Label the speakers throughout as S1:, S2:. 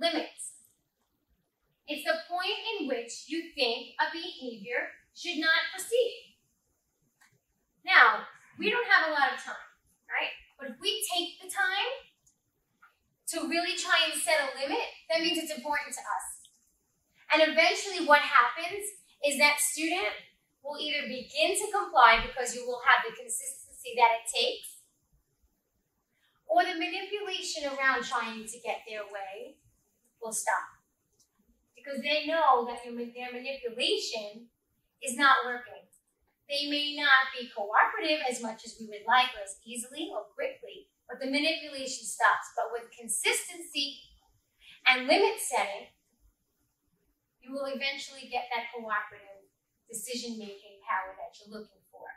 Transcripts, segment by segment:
S1: limits. It's the point in which you think a behavior should not proceed. Now, we don't have a lot of time, right? But if we take the time to really try and set a limit, that means it's important to us. And eventually what happens is that student will either begin to comply because you will have the consistency that it takes, or the manipulation around trying to get their way will stop. Because they know that their manipulation is not working. They may not be cooperative as much as we would like or as easily or quickly, but the manipulation stops. But with consistency and limit setting, you will eventually get that cooperative decision-making power that you're looking for.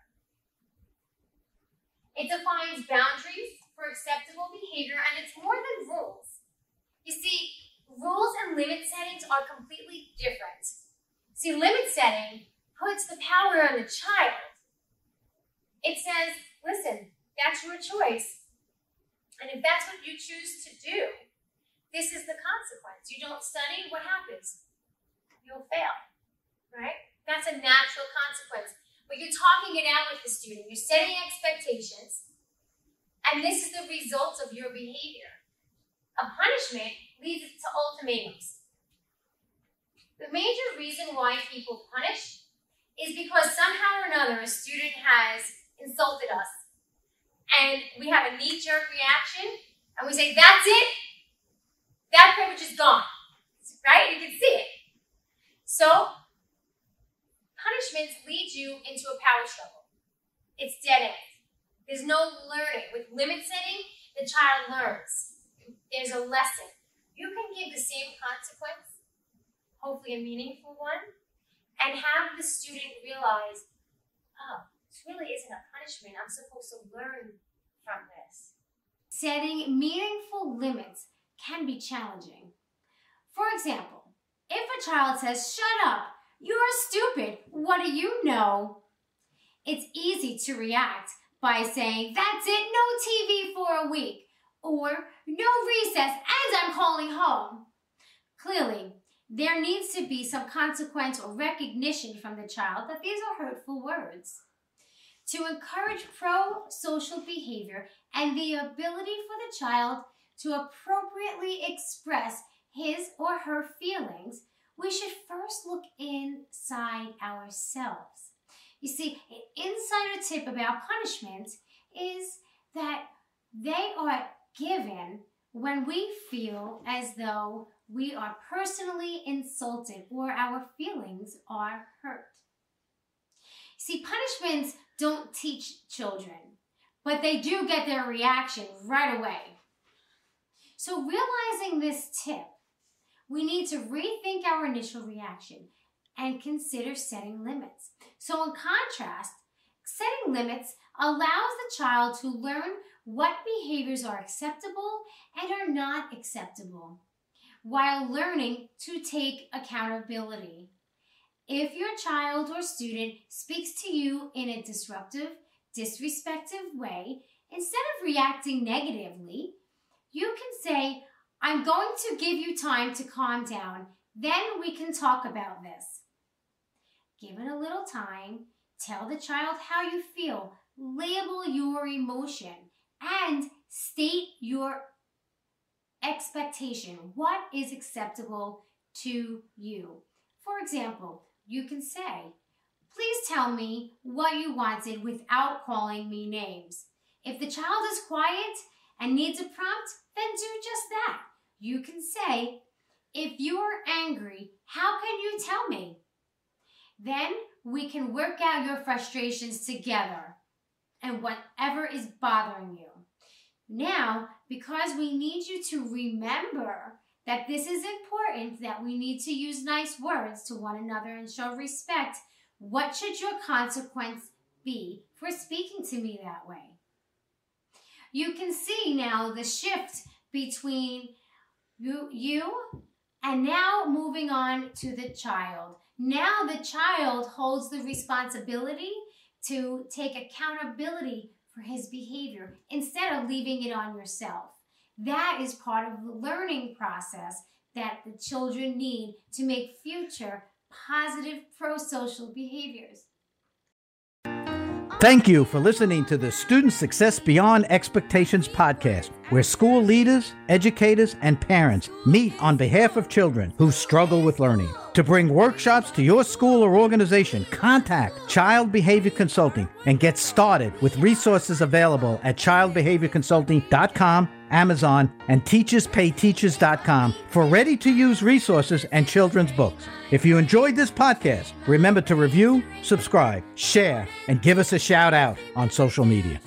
S1: It defines boundaries for acceptable behavior, and it's more than rules. You see, rules and limit settings are completely different. See, limit setting puts the power on the child. It says, listen, that's your choice. And if that's what you choose to do, this is the consequence. You don't study, what happens? You'll fail, right? That's a natural consequence. But you're talking it out with the student. You're setting expectations. And this is the result of your behavior. A punishment leads to ultimatums. The major reason why people punish is because somehow or another a student has insulted us. And we have a knee-jerk reaction, and we say, that's it. That privilege is gone. Right? You can see it. So, punishments lead you into a power struggle. It's dead end. There's no learning. With limit setting, the child learns. There's a lesson. You can give the same consequence, hopefully a meaningful one, and have the student realize, oh, this really isn't a punishment. I'm supposed to learn from this.
S2: Setting meaningful limits can be challenging. For example, if a child says, shut up, you're stupid, what do you know? It's easy to react by saying, that's it, no TV for a week, or no recess and I'm calling home. Clearly, there needs to be some consequence or recognition from the child that these are hurtful words. To encourage pro social behavior and the ability for the child to appropriately express his or her feelings, we should first look inside ourselves. You see, an insider tip about punishment is that they are given when we feel as though we are personally insulted or our feelings are hurt. See, punishments don't teach children, but they do get their reaction right away. So, realizing this tip, we need to rethink our initial reaction and consider setting limits. So, in contrast, setting limits allows the child to learn what behaviors are acceptable and are not acceptable while learning to take accountability. If your child or student speaks to you in a disruptive, disrespectful way, instead of reacting negatively, you can say, I'm going to give you time to calm down, then we can talk about this. Give it a little time, tell the child how you feel, label your emotion, and state your expectation. What is acceptable to you? For example, you can say, please tell me what you wanted without calling me names. If the child is quiet and needs a prompt, then do just that. You can say, if you're angry, how can you tell me? Then we can work out your frustrations together and whatever is bothering you. Now, because we need you to remember that this is important, that we need to use nice words to one another and show respect, what should your consequence be for speaking to me that way? You can see now the shift between you, you and now moving on to the child. Now the child holds the responsibility to take accountability for his behavior instead of leaving it on yourself. That is part of the learning process that the children need to make future positive pro social behaviors.
S3: Thank you for listening to the Student Success Beyond Expectations podcast, where school leaders, educators, and parents meet on behalf of children who struggle with learning. To bring workshops to your school or organization, contact Child Behavior Consulting and get started with resources available at childbehaviorconsulting.com, Amazon, and teacherspayteachers.com for ready to use resources and children's books. If you enjoyed this podcast, remember to review, subscribe, share, and give us a shout out on social media.